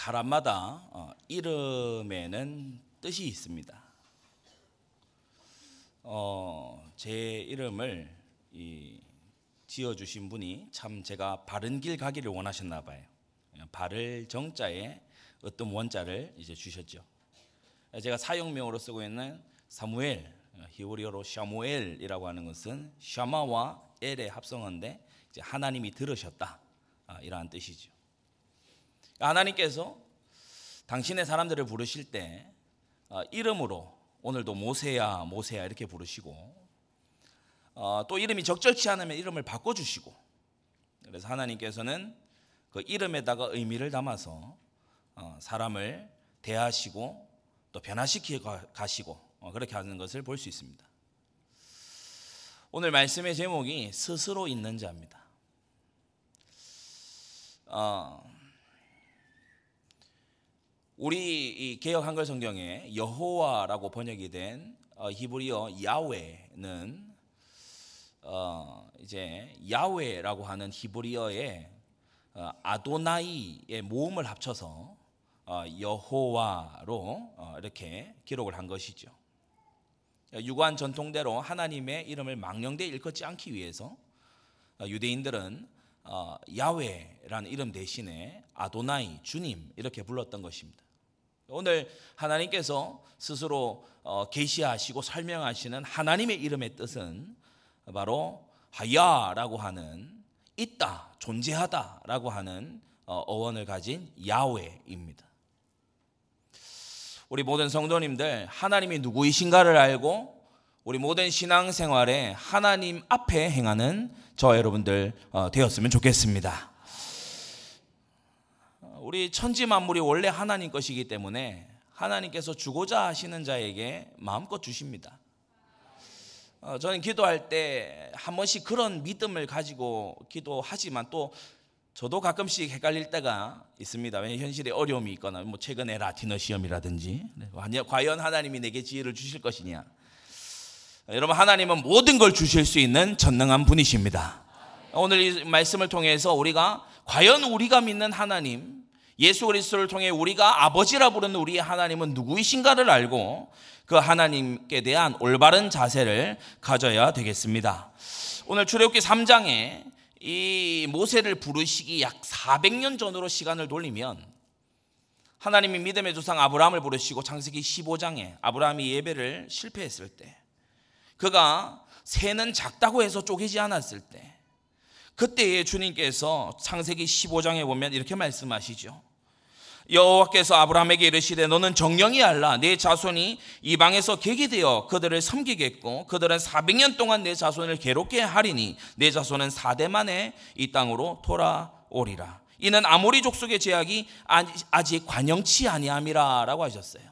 사람마다 어, 이름에는 뜻이 있습니다. 어, 제 이름을 이, 지어주신 분이 참 제가 바른 길 가기를 원하셨나 봐요. 바를 정자에 어떤 원자를 이제 주셨죠. 제가 사용명으로 쓰고 있는 사무엘 히브리어로 샤무엘이라고 하는 것은 샤마와 엘의 합성어인데 하나님이 들으셨다 아, 이러한 뜻이죠. 하나님께서 당신의 사람들을 부르실 때 어, 이름으로 오늘도 모세야 모세야 이렇게 부르시고 어, 또 이름이 적절치 않으면 이름을 바꿔주시고 그래서 하나님께서는 그 이름에다가 의미를 담아서 어, 사람을 대하시고 또 변화시키고 가시고 그렇게 하는 것을 볼 수 있습니다. 오늘 말씀의 제목이 스스로 있는 자입니다. 어, 우리 개혁 한글 성경에 여호와라고 번역이 된 어, 히브리어 야훼는 어, 이제 야훼라고 하는 히브리어의 어, 아도나이의 모음을 합쳐서 어, 여호와로 어, 이렇게 기록을 한 것이죠. 유관 전통대로 하나님의 이름을 망령되 일컫지 않기 위해서 어, 유대인들은 어, 야훼라는 이름 대신에 아도나이 주님 이렇게 불렀던 것입니다. 오늘 하나님께서 스스로 어, 계시하시고 설명하시는 하나님의 이름의 뜻은 바로 하야라고 하는 있다, 존재하다라고 하는 어, 어원을 가진 야훼입니다. 우리 모든 성도님들 하나님이 누구이신가를 알고 우리 모든 신앙생활에 하나님 앞에 행하는 저 여러분들 어, 되었으면 좋겠습니다. 우리 천지 만물이 원래 하나님 것이기 때문에 하나님께서 주고자 하시는 자에게 마음껏 주십니다. 어, 저는 기도할 때 한 번씩 그런 믿음을 가지고 기도하지만 또 저도 가끔씩 헷갈릴 때가 있습니다. 왜 현실에 어려움이 있거나 뭐 최근에 라틴어 시험이라든지 네, 과연 하나님이 내게 지혜를 주실 것이냐. 여러분 하나님은 모든 걸 주실 수 있는 전능한 분이십니다. 오늘 이 말씀을 통해서 우리가 과연 우리가 믿는 하나님 예수 그리스도를 통해 우리가 아버지라 부르는 우리 하나님은 누구이신가를 알고 그 하나님께 대한 올바른 자세를 가져야 되겠습니다. 오늘 출애굽기 3장에 이 모세를 부르시기 약 400년 전으로 시간을 돌리면 하나님이 믿음의 조상 아브라함을 부르시고 창세기 15장에 아브라함이 예배를 실패했을 때 그가 새는 작다고 해서 쪼개지 않았을 때 그때에 주님께서 창세기 15장에 보면 이렇게 말씀하시죠. 여호와께서 아브라함에게 이르시되 너는 정령이 알라 내 자손이 이방에서 객이 되어 그들을 섬기겠고 그들은 400년 동안 내 자손을 괴롭게 하리니 내 자손은 4대 만에 이 땅으로 돌아오리라 이는 아모리 족속의 제약이 아직 관영치 아니함이라라고 하셨어요.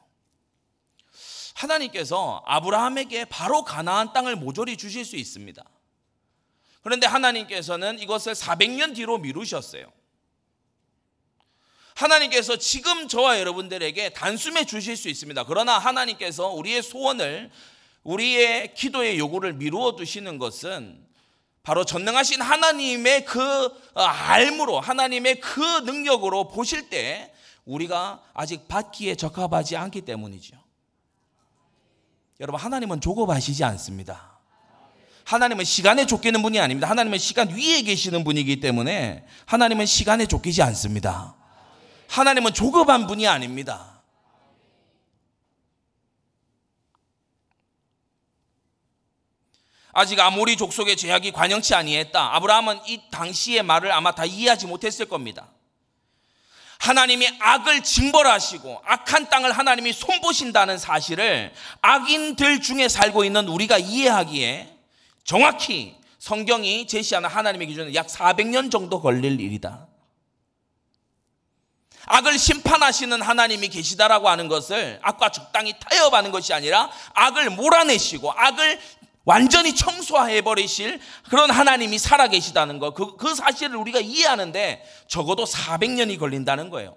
하나님께서 아브라함에게 바로 가나안 땅을 모조리 주실 수 있습니다. 그런데 하나님께서는 이것을 400년 뒤로 미루셨어요. 하나님께서 지금 저와 여러분들에게 단숨에 주실 수 있습니다. 그러나 하나님께서 우리의 소원을 우리의 기도의 요구를 미루어 두시는 것은 바로 전능하신 하나님의 그 어, 알무로 하나님의 그 능력으로 보실 때 우리가 아직 받기에 적합하지 않기 때문이죠. 여러분 하나님은 조급하시지 않습니다. 하나님은 시간에 쫓기는 분이 아닙니다. 하나님은 시간 위에 계시는 분이기 때문에 하나님은 시간에 쫓기지 않습니다. 하나님은 조급한 분이 아닙니다. 아직 아모리 족속의 제약이 관영치 아니했다. 아브라함은 이 당시의 말을 아마 다 이해하지 못했을 겁니다. 하나님이 악을 징벌하시고 악한 땅을 하나님이 손보신다는 사실을 악인들 중에 살고 있는 우리가 이해하기에 정확히 성경이 제시하는 하나님의 기준은 약 400년 정도 걸릴 일이다. 악을 심판하시는 하나님이 계시다라고 하는 것을 악과 적당히 타협하는 것이 아니라 악을 몰아내시고 악을 완전히 청소해 버리실 그런 하나님이 살아 계시다는 것, 그, 그 사실을 우리가 이해하는데 적어도 400년이 걸린다는 거예요.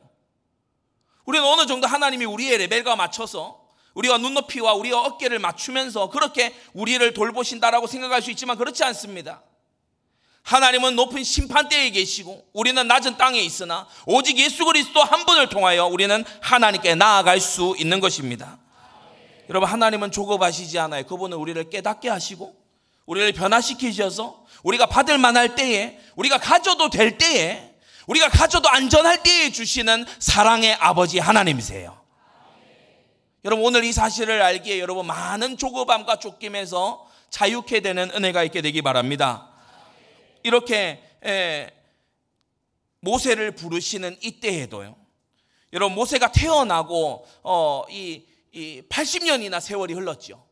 우리는 어느 정도 하나님이 우리의 레벨과 맞춰서 우리와 눈높이와 우리와 어깨를 맞추면서 그렇게 우리를 돌보신다라고 생각할 수 있지만 그렇지 않습니다. 하나님은 높은 심판대에 계시고 우리는 낮은 땅에 있으나 오직 예수 그리스도 한 분을 통하여 우리는 하나님께 나아갈 수 있는 것입니다. 여러분 하나님은 조급하시지 않아요. 그분은 우리를 깨닫게 하시고 우리를 변화시키셔서 우리가 받을 만할 때에 우리가 가져도 될 때에 우리가 가져도 안전할 때에 주시는 사랑의 아버지 하나님이세요. 여러분 오늘 이 사실을 알기에 여러분 많은 조급함과 쫓김에서 자유케 되는 은혜가 있게 되기 바랍니다. 이렇게 모세를 부르시는 이때에도요. 여러분 모세가 태어나고 어, 이, 이 80년이나 세월이 흘렀죠.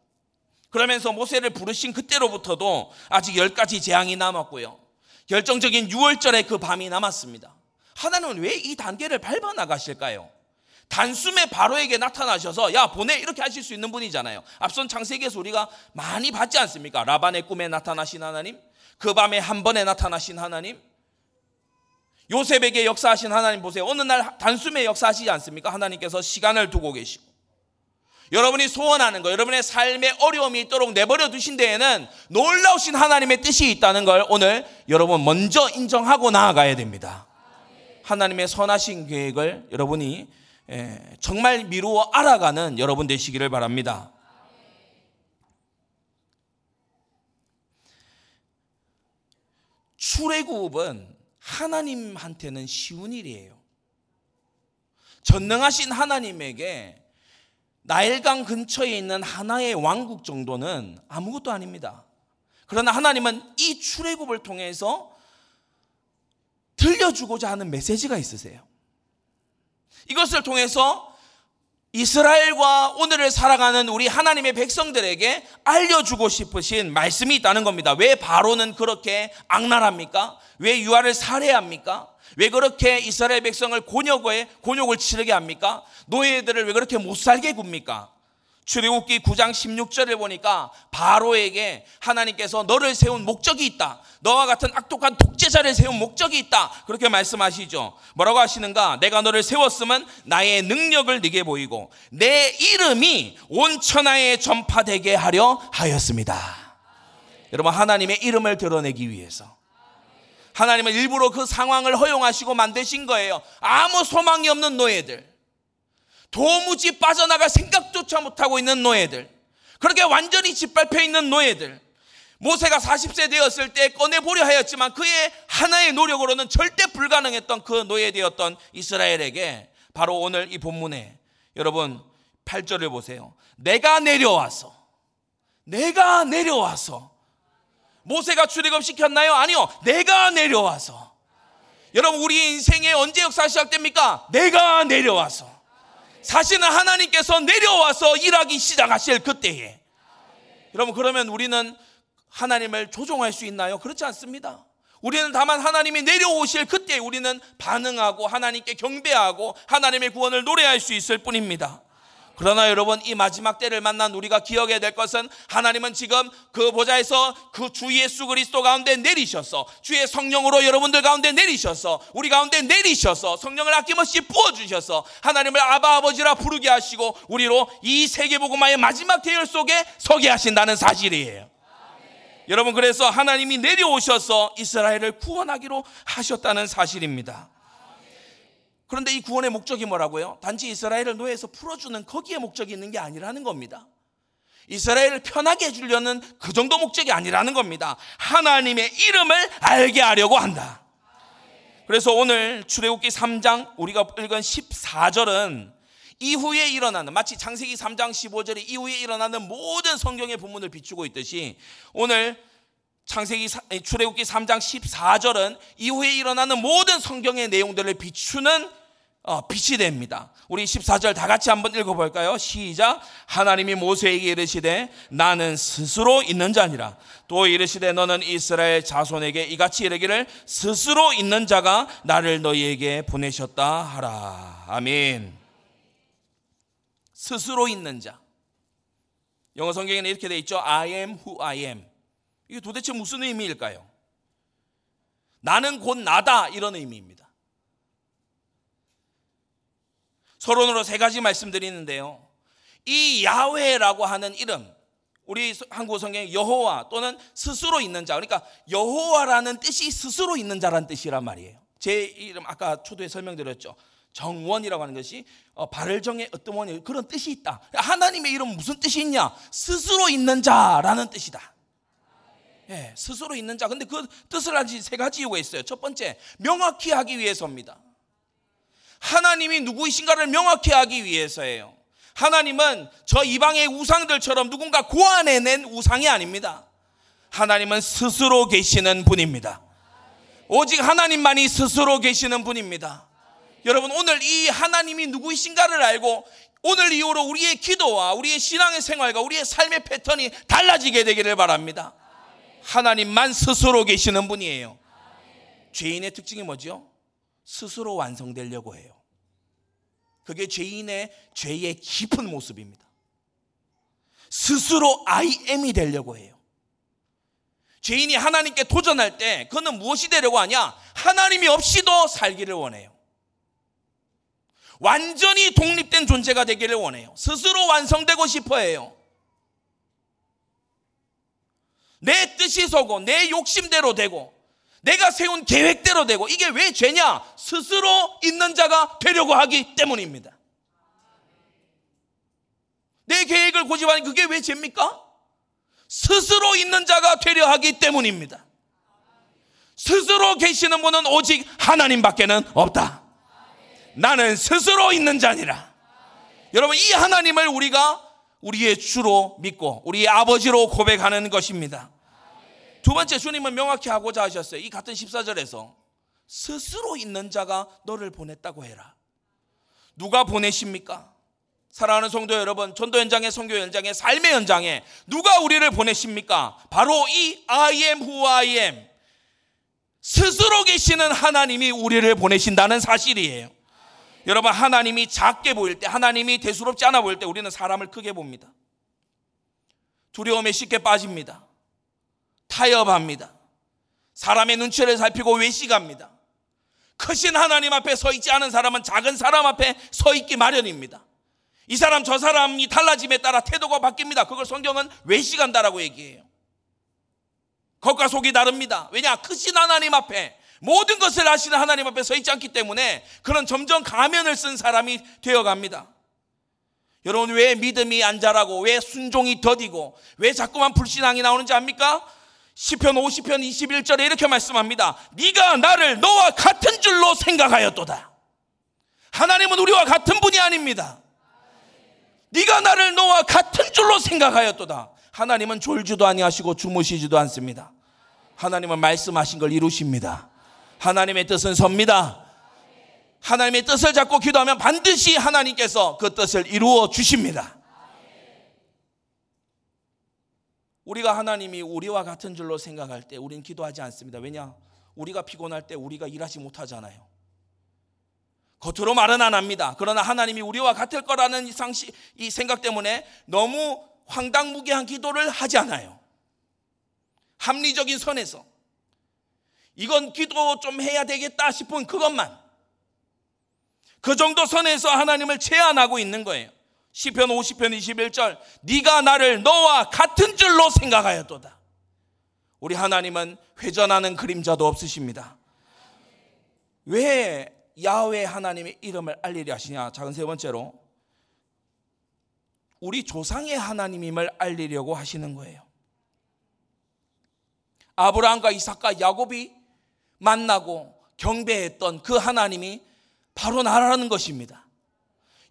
그러면서 모세를 부르신 그때로부터도 아직 열 가지 재앙이 남았고요. 결정적인 6월절의 그 밤이 남았습니다. 하나님은 왜 이 단계를 밟아 나가실까요? 단숨에 바로에게 나타나셔서 야 보내 이렇게 하실 수 있는 분이잖아요. 앞선 창세기에서 우리가 많이 봤지 않습니까? 라반의 꿈에 나타나신 하나님, 그 밤에 한 번에 나타나신 하나님, 요셉에게 역사하신 하나님 보세요. 어느 날 단숨에 역사하시지 않습니까? 하나님께서 시간을 두고 계시고 여러분이 소원하는 거, 여러분의 삶에 어려움이 있도록 내버려 두신 데에는 놀라우신 하나님의 뜻이 있다는 걸 오늘 여러분 먼저 인정하고 나아가야 됩니다. 하나님의 선하신 계획을 여러분이 정말 미루어 알아가는 여러분 되시기를 바랍니다. 출애굽은 하나님한테는 쉬운 일이에요. 전능하신 하나님에게 나일강 근처에 있는 하나의 왕국 정도는 아무것도 아닙니다. 그러나 하나님은 이 출애굽을 통해서 들려주고자 하는 메시지가 있으세요. 이것을 통해서 이스라엘과 오늘을 살아가는 우리 하나님의 백성들에게 알려주고 싶으신 말씀이 있다는 겁니다. 왜 바로는 그렇게 악랄합니까? 왜 유아를 살해합니까? 왜 그렇게 이스라엘 백성을 곤욕에 곤욕을 치르게 합니까? 노예들을 왜 그렇게 못 살게 굽니까? 출애굽기 9장 16절을 보니까 바로에게 하나님께서 너를 세운 목적이 있다. 너와 같은 악독한 독재자를 세운 목적이 있다. 그렇게 말씀하시죠. 뭐라고 하시는가? 내가 너를 세웠으면 나의 능력을 네게 보이고 내 이름이 온 천하에 전파되게 하려 하였습니다. 여러분 하나님의 이름을 드러내기 위해서 하나님은 일부러 그 상황을 허용하시고 만드신 거예요. 아무 소망이 없는 노예들. 도무지 빠져나갈 생각조차 못하고 있는 노예들. 그렇게 완전히 짓밟혀 있는 노예들. 모세가 40세 되었을 때 꺼내보려 하였지만 그의 하나의 노력으로는 절대 불가능했던 그 노예되었던 이스라엘에게 바로 오늘 이 본문에 여러분 8절을 보세요. 내가 내려와서 내가 내려와서 모세가 출애굽 시켰나요? 아니요. 내가 내려와서 여러분 우리 인생에 언제 역사 시작됩니까? 내가 내려와서 사실은 하나님께서 내려와서 일하기 시작하실 그때에 여러분 그러면 우리는 하나님을 조종할 수 있나요? 그렇지 않습니다. 우리는 다만 하나님이 내려오실 그때 우리는 반응하고 하나님께 경배하고 하나님의 구원을 노래할 수 있을 뿐입니다. 그러나 여러분 이 마지막 때를 만난 우리가 기억해야 될 것은 하나님은 지금 그 보좌에서 그 주 예수 그리스도 가운데 내리셔서 주의 성령으로 여러분들 가운데 내리셔서 우리 가운데 내리셔서 성령을 아낌없이 부어 주셔서 하나님을 아바 아버지라 부르게 하시고 우리로 이 세계 복음화의 마지막 대열 속에 서게 하신다는 사실이에요. 여러분 그래서 하나님이 내려오셔서 이스라엘을 구원하기로 하셨다는 사실입니다. 그런데 이 구원의 목적이 뭐라고요? 단지 이스라엘을 노예에서 풀어주는 거기에 목적이 있는 게 아니라는 겁니다. 이스라엘을 편하게 해주려는 그 정도 목적이 아니라는 겁니다. 하나님의 이름을 알게 하려고 한다. 그래서 오늘 출애굽기 3장 우리가 읽은 14절은 이후에 일어나는 마치 창세기 3장 15절이 이후에 일어나는 모든 성경의 본문을 비추고 있듯이 오늘 창세기 출애굽기 3장 14절은 이후에 일어나는 모든 성경의 내용들을 비추는 어, 빛이 됩니다. 우리 14절 다 같이 한번 읽어볼까요? 시작. 하나님이 모세에게 이르시되 나는 스스로 있는 자니라. 또 이르시되 너는 이스라엘 자손에게 이같이 이르기를 스스로 있는 자가 나를 너희에게 보내셨다 하라. 아멘. 스스로 있는 자. 영어 성경에는 이렇게 돼 있죠. I am who I am. 이게 도대체 무슨 의미일까요? 나는 곧 나다 이런 의미입니다. 서론으로 세 가지 말씀드리는데요. 이 야훼라고 하는 이름, 우리 한국 성경에 여호와 또는 스스로 있는 자. 그러니까 여호와라는 뜻이 스스로 있는 자라는 뜻이란 말이에요. 제 이름 아까 초도에 설명드렸죠. 정원이라고 하는 것이 어, 발을 정해 어떤 원이 그런 뜻이 있다. 하나님의 이름 무슨 뜻이 있냐? 스스로 있는 자라는 뜻이다. 예, 스스로 있는 자. 근데 그 뜻을 하지 세 가지 이유가 있어요. 첫 번째, 명확히 하기 위해서입니다. 하나님이 누구이신가를 명확히 하기 위해서예요. 하나님은 저 이방의 우상들처럼 누군가 고안해낸 우상이 아닙니다. 하나님은 스스로 계시는 분입니다. 오직 하나님만이 스스로 계시는 분입니다. 여러분, 오늘 이 하나님이 누구이신가를 알고 오늘 이후로 우리의 기도와 우리의 신앙의 생활과 우리의 삶의 패턴이 달라지게 되기를 바랍니다. 하나님만 스스로 계시는 분이에요. 죄인의 특징이 뭐죠? 스스로 완성되려고 해요. 그게 죄인의 죄의 깊은 모습입니다. 스스로 I am이 되려고 해요. 죄인이 하나님께 도전할 때 그는 무엇이 되려고 하냐? 하나님이 없이도 살기를 원해요. 완전히 독립된 존재가 되기를 원해요. 스스로 완성되고 싶어 해요. 내 뜻이 서고 내 욕심대로 되고 내가 세운 계획대로 되고 이게 왜 죄냐? 스스로 있는 자가 되려고 하기 때문입니다. 내 계획을 고집하니 그게 왜 죄입니까? 스스로 있는 자가 되려 하기 때문입니다. 스스로 계시는 분은 오직 하나님밖에는 없다. 나는 스스로 있는 자니라. 여러분 이 하나님을 우리가 우리의 주로 믿고 우리의 아버지로 고백하는 것입니다. 두 번째 주님은 명확히 하고자 하셨어요. 이 같은 14절에서 스스로 있는 자가 너를 보냈다고 해라. 누가 보내십니까? 사랑하는 성도 여러분, 전도 현장의 성교 현장의 삶의 현장에 누가 우리를 보내십니까? 바로 이 I am who I am. 스스로 계시는 하나님이 우리를 보내신다는 사실이에요. 여러분, 하나님이 작게 보일 때, 하나님이 대수롭지 않아 보일 때 우리는 사람을 크게 봅니다. 두려움에 쉽게 빠집니다. 타협합니다. 사람의 눈치를 살피고 외식합니다. 크신 하나님 앞에 서 있지 않은 사람은 작은 사람 앞에 서 있기 마련입니다. 이 사람 저 사람이 달라짐에 따라 태도가 바뀝니다. 그걸 성경은 외식한다라고 얘기해요. 겉과 속이 다릅니다. 왜냐? 크신 하나님 앞에 모든 것을 아시는 하나님 앞에 서 있지 않기 때문에 그런 점점 가면을 쓴 사람이 되어 갑니다. 여러분 왜 믿음이 안 자라고 왜 순종이 더디고 왜 자꾸만 불신앙이 나오는지 압니까? 시편 50편 21절에 이렇게 말씀합니다. 네가 나를 너와 같은 줄로 생각하였도다. 하나님은 우리와 같은 분이 아닙니다. 네가 나를 너와 같은 줄로 생각하였도다. 하나님은 졸지도 아니하시고 주무시지도 않습니다. 하나님은 말씀하신 걸 이루십니다. 하나님의 뜻은 섭니다. 하나님의 뜻을 잡고 기도하면 반드시 하나님께서 그 뜻을 이루어 주십니다. 우리가 하나님이 우리와 같은 줄로 생각할 때 우리는 기도하지 않습니다. 왜냐? 우리가 피곤할 때 우리가 일하지 못하잖아요. 겉으로 말은 안 합니다. 그러나 하나님이 우리와 같을 거라는 이 상식, 이 생각 때문에 너무 황당무계한 기도를 하지 않아요. 합리적인 선에서. 이건 기도 좀 해야 되겠다 싶은 그것만. 그 정도 선에서 하나님을 제안하고 있는 거예요. 시편 50편 21절 네가 나를 너와 같은 줄로 생각하였도다. 우리 하나님은 회전하는 그림자도 없으십니다. 왜 야훼 하나님의 이름을 알리려 하시냐? 작은 세 번째로 우리 조상의 하나님임을 알리려고 하시는 거예요. 아브라함과 이삭과 야곱이 만나고 경배했던 그 하나님이 바로 나라는 것입니다.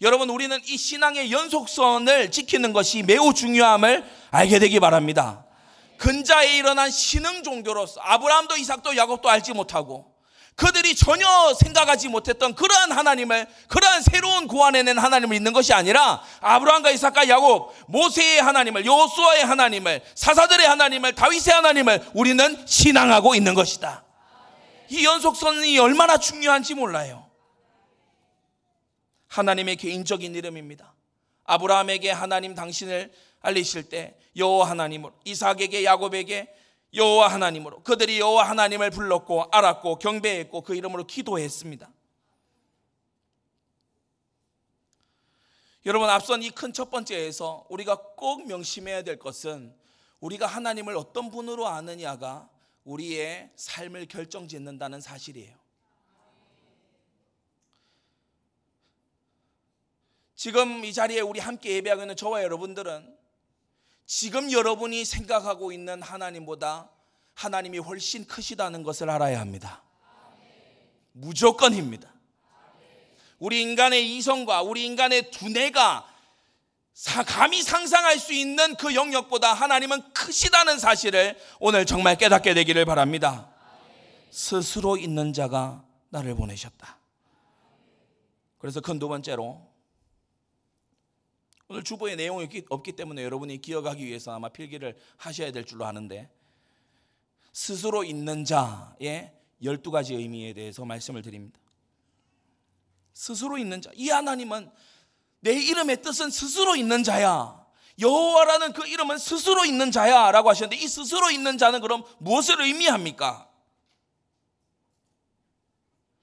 여러분 우리는 이 신앙의 연속선을 지키는 것이 매우 중요함을 알게 되기 바랍니다. 근자에 일어난 신흥 종교로서 아브라함도 이삭도 야곱도 알지 못하고 그들이 전혀 생각하지 못했던 그러한 하나님을 그러한 새로운 고안해낸 하나님을 있는 것이 아니라 아브라함과 이삭과 야곱 모세의 하나님을 여호수아의 하나님을 사사들의 하나님을 다윗의 하나님을 우리는 신앙하고 있는 것이다. 이 연속선이 얼마나 중요한지 몰라요. 하나님의 개인적인 이름입니다. 아브라함에게 하나님 당신을 알리실 때 여호와 하나님으로 이삭에게 야곱에게 여호와 하나님으로 그들이 여호와 하나님을 불렀고 알았고 경배했고 그 이름으로 기도했습니다. 여러분 앞선 이 큰 첫 번째에서 우리가 꼭 명심해야 될 것은 우리가 하나님을 어떤 분으로 아느냐가 우리의 삶을 결정짓는다는 사실이에요. 지금 이 자리에 우리 함께 예배하고 있는 저와 여러분들은 지금 여러분이 생각하고 있는 하나님보다 하나님이 훨씬 크시다는 것을 알아야 합니다. 무조건입니다. 우리 인간의 이성과 우리 인간의 두뇌가 감히 상상할 수 있는 그 영역보다 하나님은 크시다는 사실을 오늘 정말 깨닫게 되기를 바랍니다. 스스로 있는 자가 나를 보내셨다. 그래서 큰 두 번째로 오늘 주보에 내용이 없기 때문에 여러분이 기억하기 위해서 아마 필기를 하셔야 될 줄로 아는데 스스로 있는 자의 12가지 의미에 대해서 말씀을 드립니다. 스스로 있는 자. 이 하나님은 내 이름의 뜻은 스스로 있는 자야. 여호와라는 그 이름은 스스로 있는 자야라고 하셨는데 이 스스로 있는 자는 그럼 무엇을 의미합니까?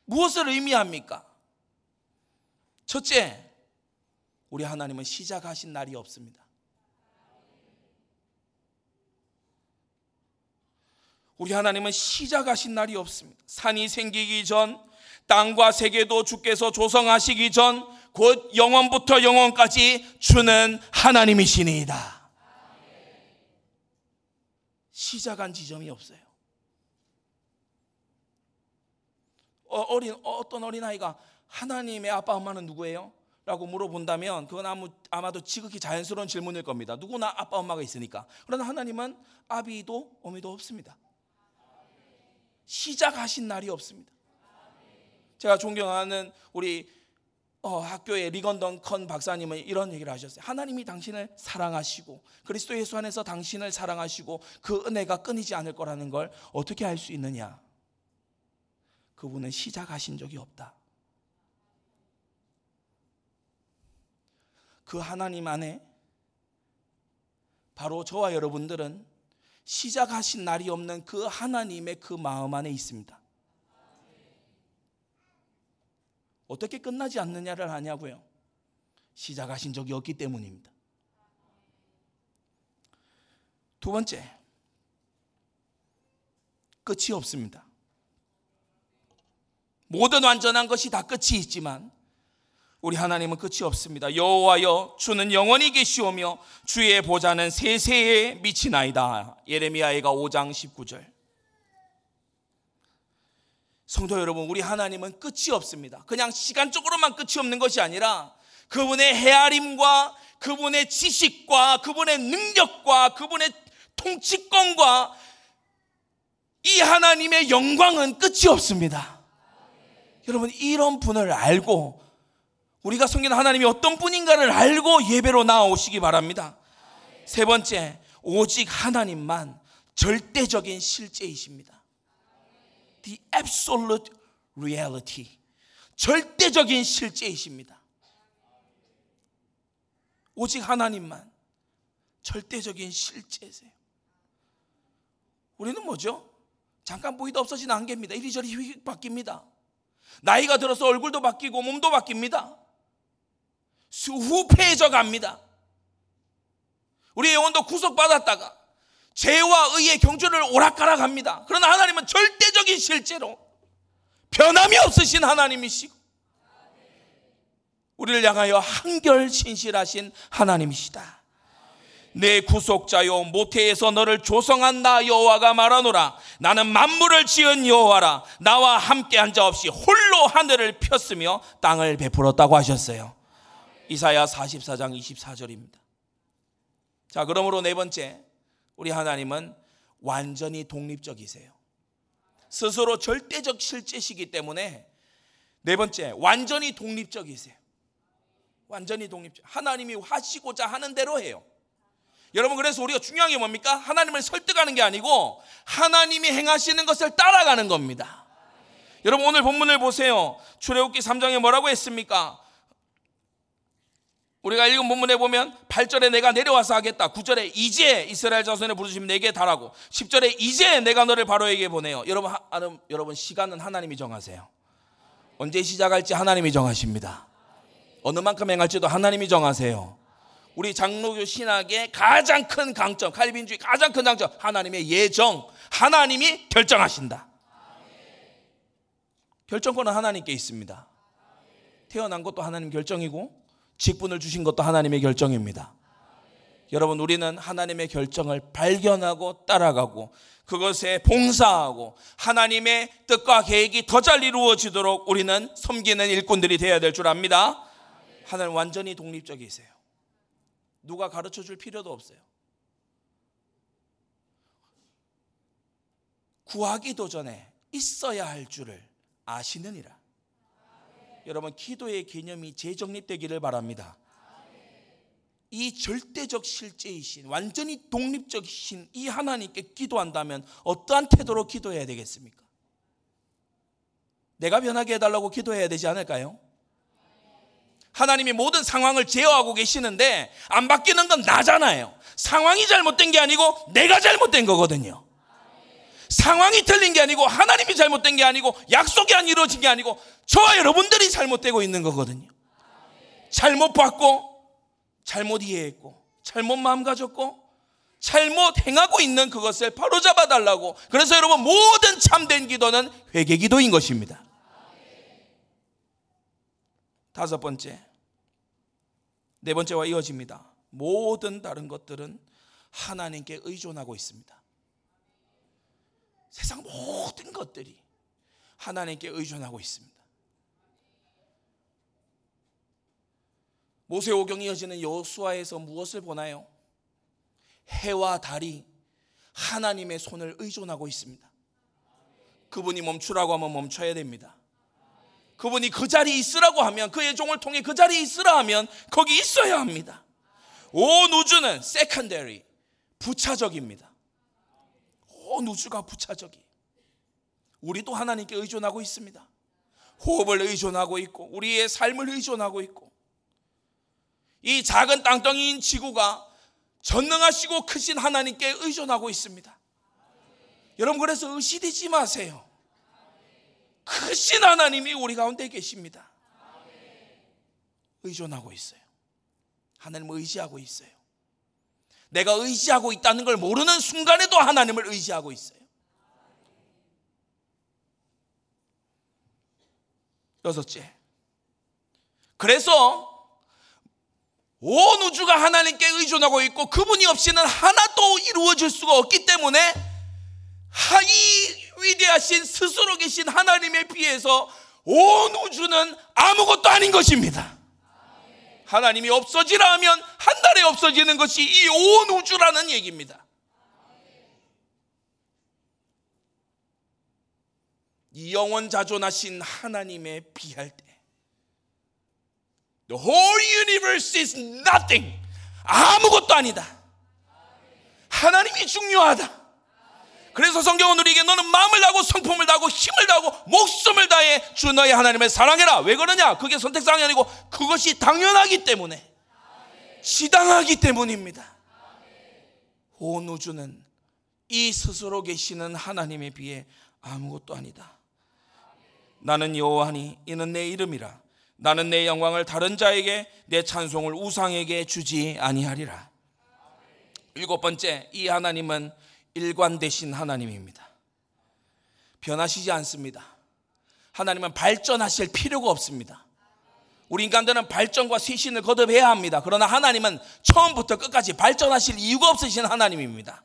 무엇을 의미합니까? 첫째, 우리 하나님은 시작하신 날이 없습니다. 우리 하나님은 시작하신 날이 없습니다. 산이 생기기 전, 땅과 세계도 주께서 조성하시기 전, 곧 영원부터 영원까지 주는 하나님이시니이다. 시작한 지점이 없어요. 어, 어린 어떤 어린아이가 하나님의 아빠 엄마는 누구예요? 라고 물어본다면 그건 아무, 아마도 지극히 자연스러운 질문일 겁니다. 누구나 아빠 엄마가 있으니까. 그러나 하나님은 아비도 어미도 없습니다. 시작하신 날이 없습니다. 제가 존경하는 우리 어, 학교의 리건던 컨 박사님은 이런 얘기를 하셨어요. 하나님이 당신을 사랑하시고 그리스도 예수 안에서 당신을 사랑하시고 그 은혜가 끊이지 않을 거라는 걸 어떻게 알 수 있느냐? 그분은 시작하신 적이 없다. 그 하나님 안에 바로 저와 여러분들은 시작하신 날이 없는 그 하나님의 그 마음 안에 있습니다. 어떻게 끝나지 않느냐를 아냐고요. 시작하신 적이 없기 때문입니다. 두 번째, 끝이 없습니다. 모든 완전한 것이 다 끝이 있지만 우리 하나님은 끝이 없습니다. 여호와여 주는 영원히 계시오며 주의 보좌는 세세에 미치나이다. 예레미야가 5장 19절. 성도 여러분, 우리 하나님은 끝이 없습니다. 그냥 시간적으로만 끝이 없는 것이 아니라 그분의 헤아림과 그분의 지식과 그분의 능력과 그분의 통치권과 이 하나님의 영광은 끝이 없습니다. 여러분, 이런 분을 알고 우리가 섬기는 하나님이 어떤 분인가를 알고 예배로 나오시기 바랍니다. 세 번째, 오직 하나님만 절대적인 실제이십니다. the absolute reality. 절대적인 실제이십니다. 오직 하나님만 절대적인 실제세요. 우리는 뭐죠? 잠깐 보이다 없어지는 안개입니다. 이리저리 휙 바뀝니다. 나이가 들어서 얼굴도 바뀌고 몸도 바뀝니다. 후패해져 갑니다. 우리의 영혼도 구속받았다가 죄와 의의 경주를 오락가락 합니다. 그러나 하나님은 절대적인 실제로 변함이 없으신 하나님이시고 우리를 향하여 한결 신실하신 하나님이시다. 내 구속자요 모태에서 너를 조성한 나 여호와가 말하노라 나는 만물을 지은 여호와라 나와 함께 한 자 없이 홀로 하늘을 폈으며 땅을 베풀었다고 하셨어요. 이사야 44장 24절입니다. 자, 그러므로 네 번째 우리 하나님은 완전히 독립적이세요. 스스로 절대적 실제시기 때문에 네 번째, 완전히 독립적이세요. 완전히 독립적. 하나님이 하시고자 하는 대로 해요. 여러분 그래서 우리가 중요한 게 뭡니까? 하나님을 설득하는 게 아니고 하나님이 행하시는 것을 따라가는 겁니다. 여러분 오늘 본문을 보세요. 출애굽기 3장에 뭐라고 했습니까? 우리가 읽은 본문에 보면 8절에 내가 내려와서 하겠다. 9절에 이제 이스라엘 자손의 부르심 내게 달하고 10절에 이제 내가 너를 바로에게 보내요. 여러분 하, 여러분 시간은 하나님이 정하세요. 언제 시작할지 하나님이 정하십니다. 어느 만큼 행할지도 하나님이 정하세요. 우리 장로교 신학의 가장 큰 강점, 칼빈주의 가장 큰 강점, 하나님의 예정, 하나님이 결정하신다. 결정권은 하나님께 있습니다. 태어난 것도 하나님 결정이고, 직분을 주신 것도 하나님의 결정입니다. 여러분, 우리는 하나님의 결정을 발견하고 따라가고, 그것에 봉사하고, 하나님의 뜻과 계획이 더 잘 이루어지도록 우리는 섬기는 일꾼들이 되어야 될 줄 압니다. 하나님 완전히 독립적이세요. 누가 가르쳐 줄 필요도 없어요. 구하기도 전에 있어야 할 줄을 아시느니라. 여러분, 기도의 개념이 재정립되기를 바랍니다. 이 절대적 실제이신, 완전히 독립적이신 이 하나님께 기도한다면 어떠한 태도로 기도해야 되겠습니까? 내가 변하게 해달라고 기도해야 되지 않을까요? 하나님이 모든 상황을 제어하고 계시는데 안 바뀌는 건 나잖아요. 상황이 잘못된 게 아니고 내가 잘못된 거거든요. 상황이 틀린 게 아니고 하나님이 잘못된 게 아니고 약속이 안 이루어진 게 아니고 저와 여러분들이 잘못되고 있는 거거든요. 잘못 봤고 잘못 이해했고 잘못 마음 가졌고 잘못 행하고 있는 그것을 바로 잡아 달라고. 그래서 여러분 모든 참된 기도는 회개 기도인 것입니다. 다섯 번째. 네 번째와 이어집니다. 모든 다른 것들은 하나님께 의존하고 있습니다. 세상 모든 것들이 하나님께 의존하고 있습니다. 모세오경이 이어지는 여호수아에서 무엇을 보나요? 해와 달이 하나님의 손을 의존하고 있습니다. 그분이 멈추라고 하면 멈춰야 됩니다. 그분이 그 자리에 있으라고 하면 그의 종을 통해 그 자리에 있으라 하면 거기 있어야 합니다. 온 우주는 secondary 부차적입니다. 온 우주가 부차적이. 우리도 하나님께 의존하고 있습니다. 호흡을 의존하고 있고 우리의 삶을 의존하고 있고 이 작은 땅덩이인 지구가 전능하시고 크신 하나님께 의존하고 있습니다. 여러분 그래서 의시되지 마세요. 크신 하나님이 우리 가운데 계십니다. 의존하고 있어요. 하나님을 의지하고 있어요. 내가 의지하고 있다는 걸 모르는 순간에도 하나님을 의지하고 있어요. 여섯째. 그래서 온 우주가 하나님께 의존하고 있고 그분이 없이는 하나도 이루어질 수가 없기 때문에 이 위대하신 스스로 계신 하나님에 비해서 온 우주는 아무것도 아닌 것입니다. 하나님이 없어지라 하면 한 달에 없어지는 것이 이 온 우주라는 얘기입니다. 이 영원 자존하신 하나님에 비할 때 The whole universe is nothing. 아무것도 아니다. 하나님이 중요하다. 그래서 성경은 우리에게 너는 마음을 다하고 성품을 다하고 힘을 다하고 목숨을 다해 주 너의 하나님을 사랑해라. 왜 그러냐? 그게 선택사항이 아니고 그것이 당연하기 때문에 지당하기 때문입니다. 온 우주는 이 스스로 계시는 하나님에 비해 아무것도 아니다. 나는 여호와니 이는 내 이름이라. 나는 내 영광을 다른 자에게 내 찬송을 우상에게 주지 아니하리라. 일곱 번째 이 하나님은 일관되신 하나님입니다. 변하시지 않습니다. 하나님은 발전하실 필요가 없습니다. 우리 인간들은 발전과 쇄신을 거듭해야 합니다. 그러나 하나님은 처음부터 끝까지 발전하실 이유가 없으신 하나님입니다.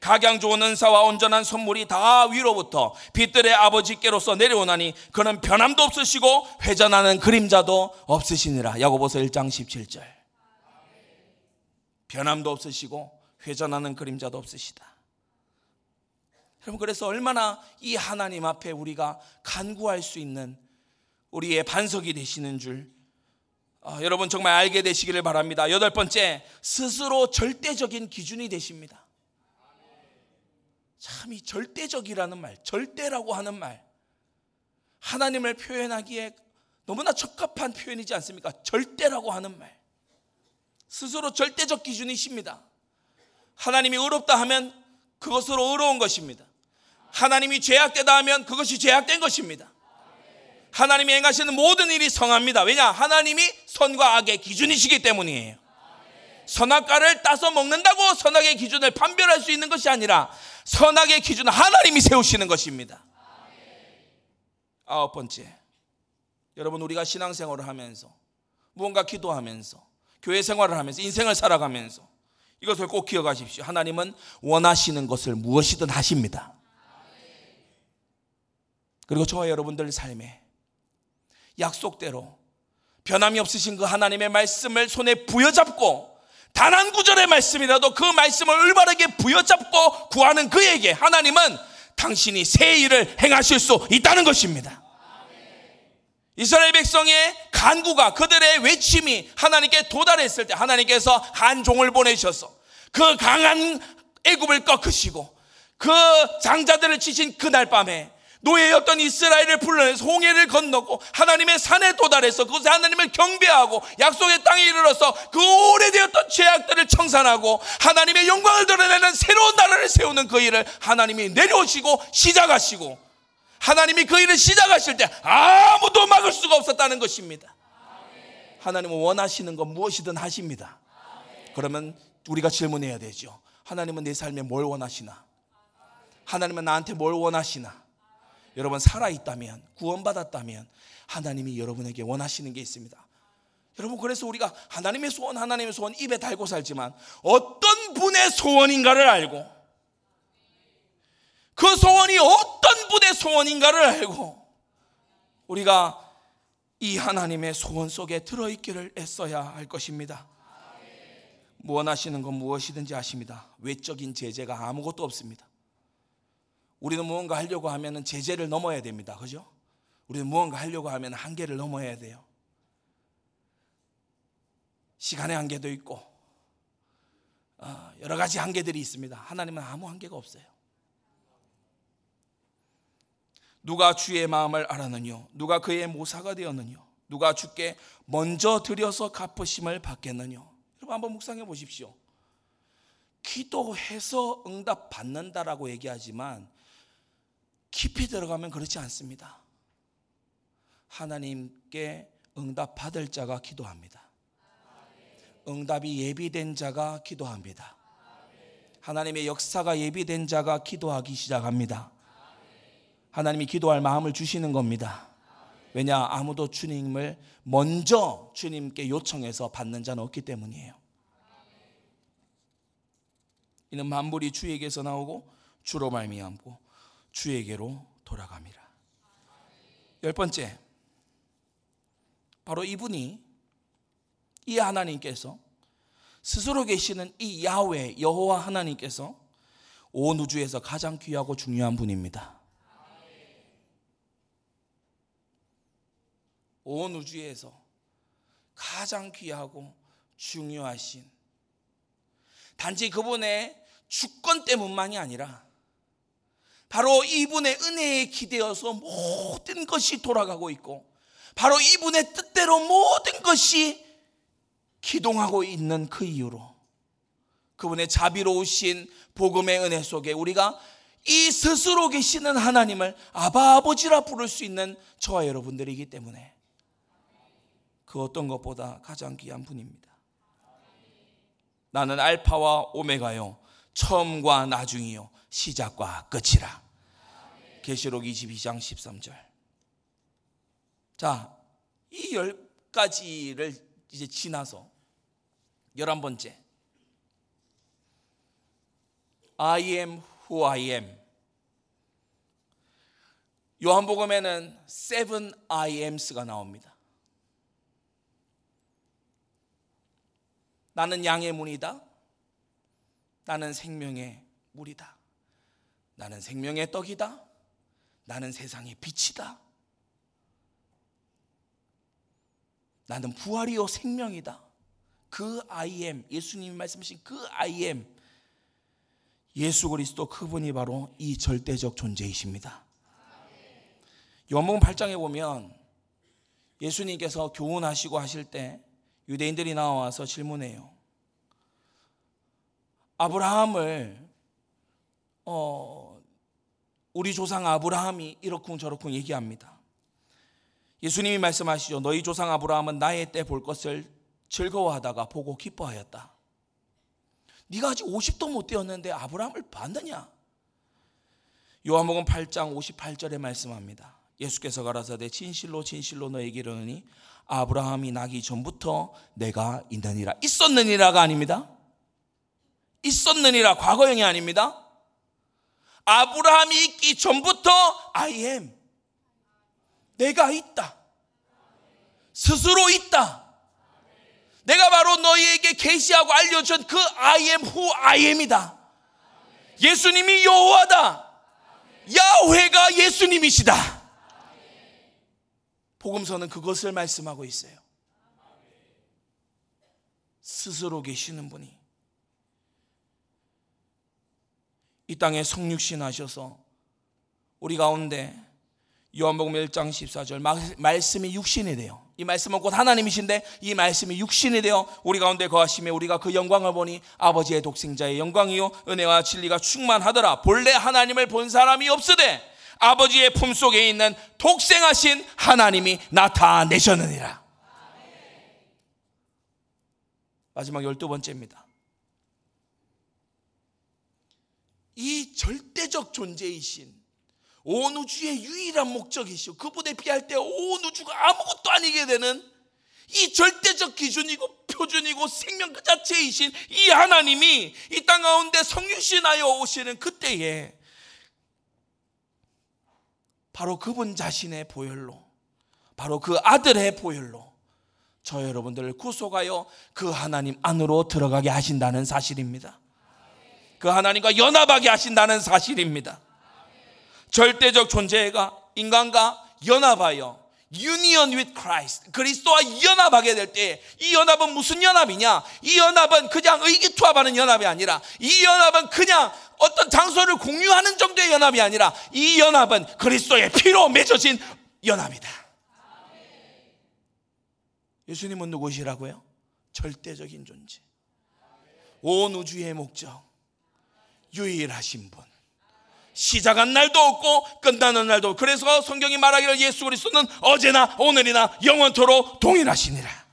각양 좋은 은사와 온전한 선물이 다 위로부터 빛들의 아버지께로서 내려오나니 그는 변함도 없으시고 회전하는 그림자도 없으시니라. 야고보서 1장 17절. 변함도 없으시고 회전하는 그림자도 없으시다. 여러분 그래서 얼마나 이 하나님 앞에 우리가 간구할 수 있는 우리의 반석이 되시는 줄 어, 여러분 정말 알게 되시기를 바랍니다. 여덟 번째 스스로 절대적인 기준이 되십니다. 참 이 절대적이라는 말, 절대라고 하는 말 하나님을 표현하기에 너무나 적합한 표현이지 않습니까? 절대라고 하는 말 스스로 절대적 기준이십니다. 하나님이 의롭다 하면 그것으로 의로운 것입니다. 하나님이 죄악되다 하면 그것이 죄악된 것입니다. 하나님이 행하시는 모든 일이 성합니다. 왜냐? 하나님이 선과 악의 기준이시기 때문이에요. 선악과를 따서 먹는다고 선악의 기준을 판별할 수 있는 것이 아니라 선악의 기준은 하나님이 세우시는 것입니다. 아홉 번째. 여러분, 우리가 신앙생활을 하면서 무언가 기도하면서 교회 생활을 하면서 인생을 살아가면서 이것을 꼭 기억하십시오. 하나님은 원하시는 것을 무엇이든 하십니다. 그리고 저와 여러분들 삶에 약속대로 변함이 없으신 그 하나님의 말씀을 손에 부여잡고 단 한 구절의 말씀이라도 그 말씀을 올바르게 부여잡고 구하는 그에게 하나님은 당신이 새 일을 행하실 수 있다는 것입니다. 이스라엘 백성의 간구가 그들의 외침이 하나님께 도달했을 때 하나님께서 한 종을 보내셔서 그 강한 애굽을 꺾으시고 그 장자들을 치신 그날 밤에 노예였던 이스라엘을 불러내서 홍해를 건너고 하나님의 산에 도달해서 그곳에 하나님을 경배하고 약속의 땅에 이르러서 그 오래되었던 죄악들을 청산하고 하나님의 영광을 드러내는 새로운 나라를 세우는 그 일을 하나님이 내려오시고 시작하시고 하나님이 그 일을 시작하실 때 아무도 막을 수가 없었다는 것입니다. 하나님은 원하시는 것 무엇이든 하십니다. 그러면 우리가 질문해야 되죠. 하나님은 내 삶에 뭘 원하시나? 하나님은 나한테 뭘 원하시나? 여러분 살아있다면 구원받았다면 하나님이 여러분에게 원하시는 게 있습니다. 여러분 그래서 우리가 하나님의 소원 하나님의 소원 입에 달고 살지만 어떤 분의 소원인가를 알고 그 소원이 어떤 분의 소원인가를 알고 우리가 이 하나님의 소원 속에 들어있기를 애써야 할 것입니다. 원하시는 건 무엇이든지 아십니다. 외적인 제재가 아무것도 없습니다. 우리는 무언가 하려고 하면 제재를 넘어야 됩니다. 그죠? 우리는 무언가 하려고 하면 한계를 넘어야 돼요. 시간의 한계도 있고, 어, 여러 가지 한계들이 있습니다. 하나님은 아무 한계가 없어요. 누가 주의 마음을 알았느뇨? 누가 그의 모사가 되었느뇨? 누가 주께 먼저 들여서 갚으심을 받겠느뇨? 여러분 한번 묵상해 보십시오. 기도해서 응답 받는다라고 얘기하지만 깊이 들어가면 그렇지 않습니다. 하나님께 응답 받을 자가 기도합니다. 응답이 예비된 자가 기도합니다. 하나님의 역사가 예비된 자가 기도하기 시작합니다. 하나님이 기도할 마음을 주시는 겁니다. 왜냐 아무도 주님을 먼저 주님께 요청해서 받는 자는 없기 때문이에요. 이는 만물이 주에게서 나오고 주로 말미암고 주에게로 돌아갑니다. 열 번째, 바로 이분이 이 하나님께서 스스로 계시는 이 야훼 여호와 하나님께서 온 우주에서 가장 귀하고 중요한 분입니다. 온 우주에서 가장 귀하고 중요하신 단지 그분의 주권 때문만이 아니라 바로 이분의 은혜에 기대어서 모든 것이 돌아가고 있고 바로 이분의 뜻대로 모든 것이 기동하고 있는 그 이유로 그분의 자비로우신 복음의 은혜 속에 우리가 이 스스로 계시는 하나님을 아바 아버지라 부를 수 있는 저와 여러분들이기 때문에 그 어떤 것보다 가장 귀한 분입니다. 나는 알파와 오메가요 처음과 나중이요 시작과 끝이라. 계시록 22장 13절. 자, 이 열 가지를 이제 지나서 열한 번째. I am who I am. 요한복음에는 seven I ams가 나옵니다. 나는 양의 문이다. 나는 생명의 물이다. 나는 생명의 떡이다. 나는 세상의 빛이다. 나는 부활이요 생명이다. 그 I am 예수님이 말씀하신 그 I am 예수 그리스도 그분이 바로 이 절대적 존재이십니다. 요한복음 8장에 보면 예수님께서 교훈하시고 하실 때 유대인들이 나와서 질문해요. 아브라함을 어, 우리 조상 아브라함이 이렇쿵 저렇쿵 얘기합니다. 예수님이 말씀하시죠. 너희 조상 아브라함은 나의 때 볼 것을 즐거워하다가 보고 기뻐하였다. 네가 아직 50도 못 되었는데 아브라함을 봤느냐? 요한복음 8장 58절에 말씀합니다. 예수께서 가라사대 진실로 진실로 너에게 이르노니 아브라함이 나기 전부터 내가 있느니라. 있었느니라가 아닙니다. 있었느니라 과거형이 아닙니다. 아브라함이 있기 전부터 I am. 내가 있다. 스스로 있다. 내가 바로 너희에게 계시하고 알려준 그 I am who I am이다. 예수님이 여호와다. 야훼가 예수님이시다. 복음서는 그것을 말씀하고 있어요. 스스로 계시는 분이 이 땅에 성육신 하셔서 우리 가운데 요한복음 1장 14절 말씀이 육신이 돼요. 이 말씀은 곧 하나님이신데 이 말씀이 육신이 되어 우리 가운데 거하심에 우리가 그 영광을 보니 아버지의 독생자의 영광이요 은혜와 진리가 충만하더라. 본래 하나님을 본 사람이 없으되 아버지의 품속에 있는 독생하신 하나님이 나타내셨느니라. 마지막 열두 번째입니다. 이 절대적 존재이신 온 우주의 유일한 목적이시오. 그분에 비할 때 온 우주가 아무것도 아니게 되는 이 절대적 기준이고 표준이고 생명 그 자체이신 이 하나님이 이 땅 가운데 성육신하여 오시는 그때에 바로 그분 자신의 보혈로 바로 그 아들의 보혈로 저 여러분들을 구속하여 그 하나님 안으로 들어가게 하신다는 사실입니다. 그 하나님과 연합하게 하신다는 사실입니다. 절대적 존재가 인간과 연합하여 union with Christ 그리스도와 연합하게 될 때 이 연합은 무슨 연합이냐? 이 연합은 그냥 의기투합하는 연합이 아니라 이 연합은 그냥 어떤 장소를 공유하는 정도의 연합이 아니라 이 연합은 그리스도의 피로 맺어진 연합이다. 예수님은 누구시라고요? 절대적인 존재. 온 우주의 목적. 유일하신 분. 시작한 날도 없고 끝나는 날도 없고 그래서 성경이 말하기를 예수 그리스도는 어제나 오늘이나 영원토록 동일하시니라.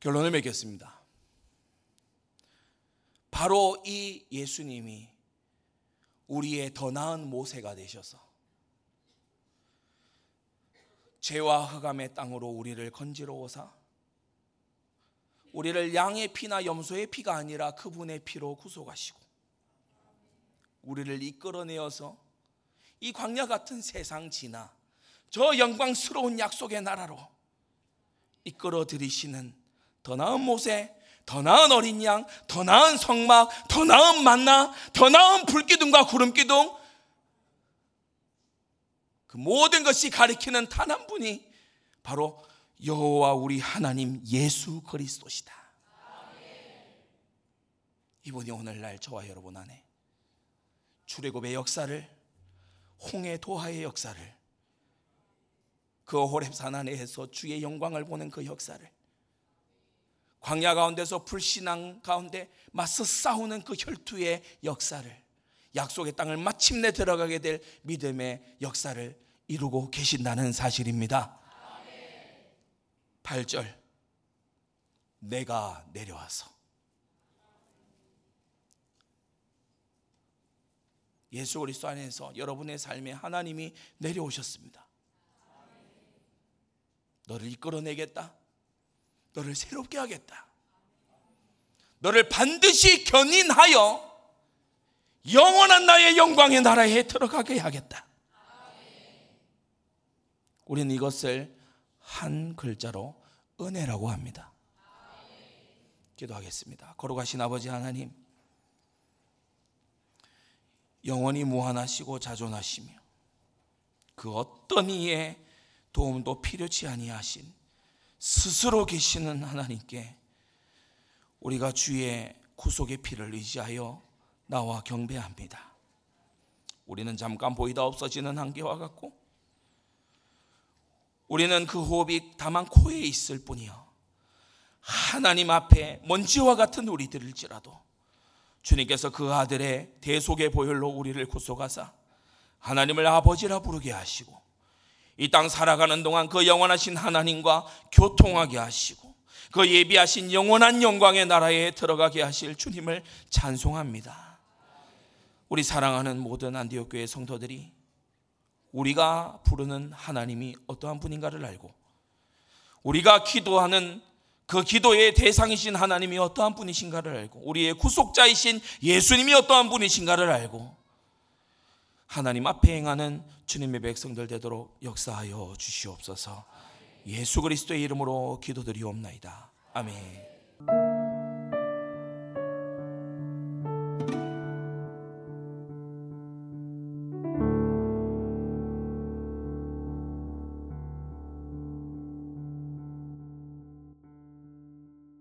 결론을 맺겠습니다. 바로 이 예수님이 우리의 더 나은 모세가 되셔서 죄와 흑암의 땅으로 우리를 건지러워사 우리를 양의 피나 염소의 피가 아니라 그분의 피로 구속하시고 우리를 이끌어내어서 이 광야 같은 세상 지나 저 영광스러운 약속의 나라로 이끌어 들이시는 더 나은 모세, 더 나은 어린 양, 더 나은 성막, 더 나은 만나, 더 나은 불기둥과 구름기둥 그 모든 것이 가리키는 단 한 분이 바로 여호와 우리 하나님 예수 그리스도시다. 이분이 오늘날 저와 여러분 안에 출애굽의 역사를 홍해 도하의 역사를 그 호렙산 안에서 주의 영광을 보는 그 역사를 광야 가운데서 불신앙 가운데 맞서 싸우는 그 혈투의 역사를 약속의 땅을 마침내 들어가게 될 믿음의 역사를 이루고 계신다는 사실입니다. 8절 내가 내려와서 예수 그리스도 안에서 여러분의 삶에 하나님이 내려오셨습니다. 너를 이끌어내겠다. 너를 새롭게 하겠다. 너를 반드시 견인하여 영원한 나의 영광의 나라에 들어가게 하겠다. 우리는 이것을 한 글자로 은혜라고 합니다. 기도하겠습니다. 거룩하신 아버지 하나님, 영원히 무한하시고 자존하시며 그 어떤 이의 도움도 필요치 아니하신 스스로 계시는 하나님께 우리가 주의 구속의 피를 의지하여 나와 경배합니다. 우리는 잠깐 보이다 없어지는 한계와 같고 우리는 그 호흡이 다만 코에 있을 뿐이요 하나님 앞에 먼지와 같은 우리들일지라도 주님께서 그 아들의 대속의 보혈로 우리를 구속하사 하나님을 아버지라 부르게 하시고 이 땅 살아가는 동안 그 영원하신 하나님과 교통하게 하시고 그 예비하신 영원한 영광의 나라에 들어가게 하실 주님을 찬송합니다. 우리 사랑하는 모든 안디옥 교회 성도들이 우리가 부르는 하나님이 어떠한 분인가를 알고 우리가 기도하는 그 기도의 대상이신 하나님이 어떠한 분이신가를 알고 우리의 구속자이신 예수님이 어떠한 분이신가를 알고 하나님 앞에 행하는 주님의 백성들 되도록 역사하여 주시옵소서. 예수 그리스도의 이름으로 기도드리옵나이다. 아멘.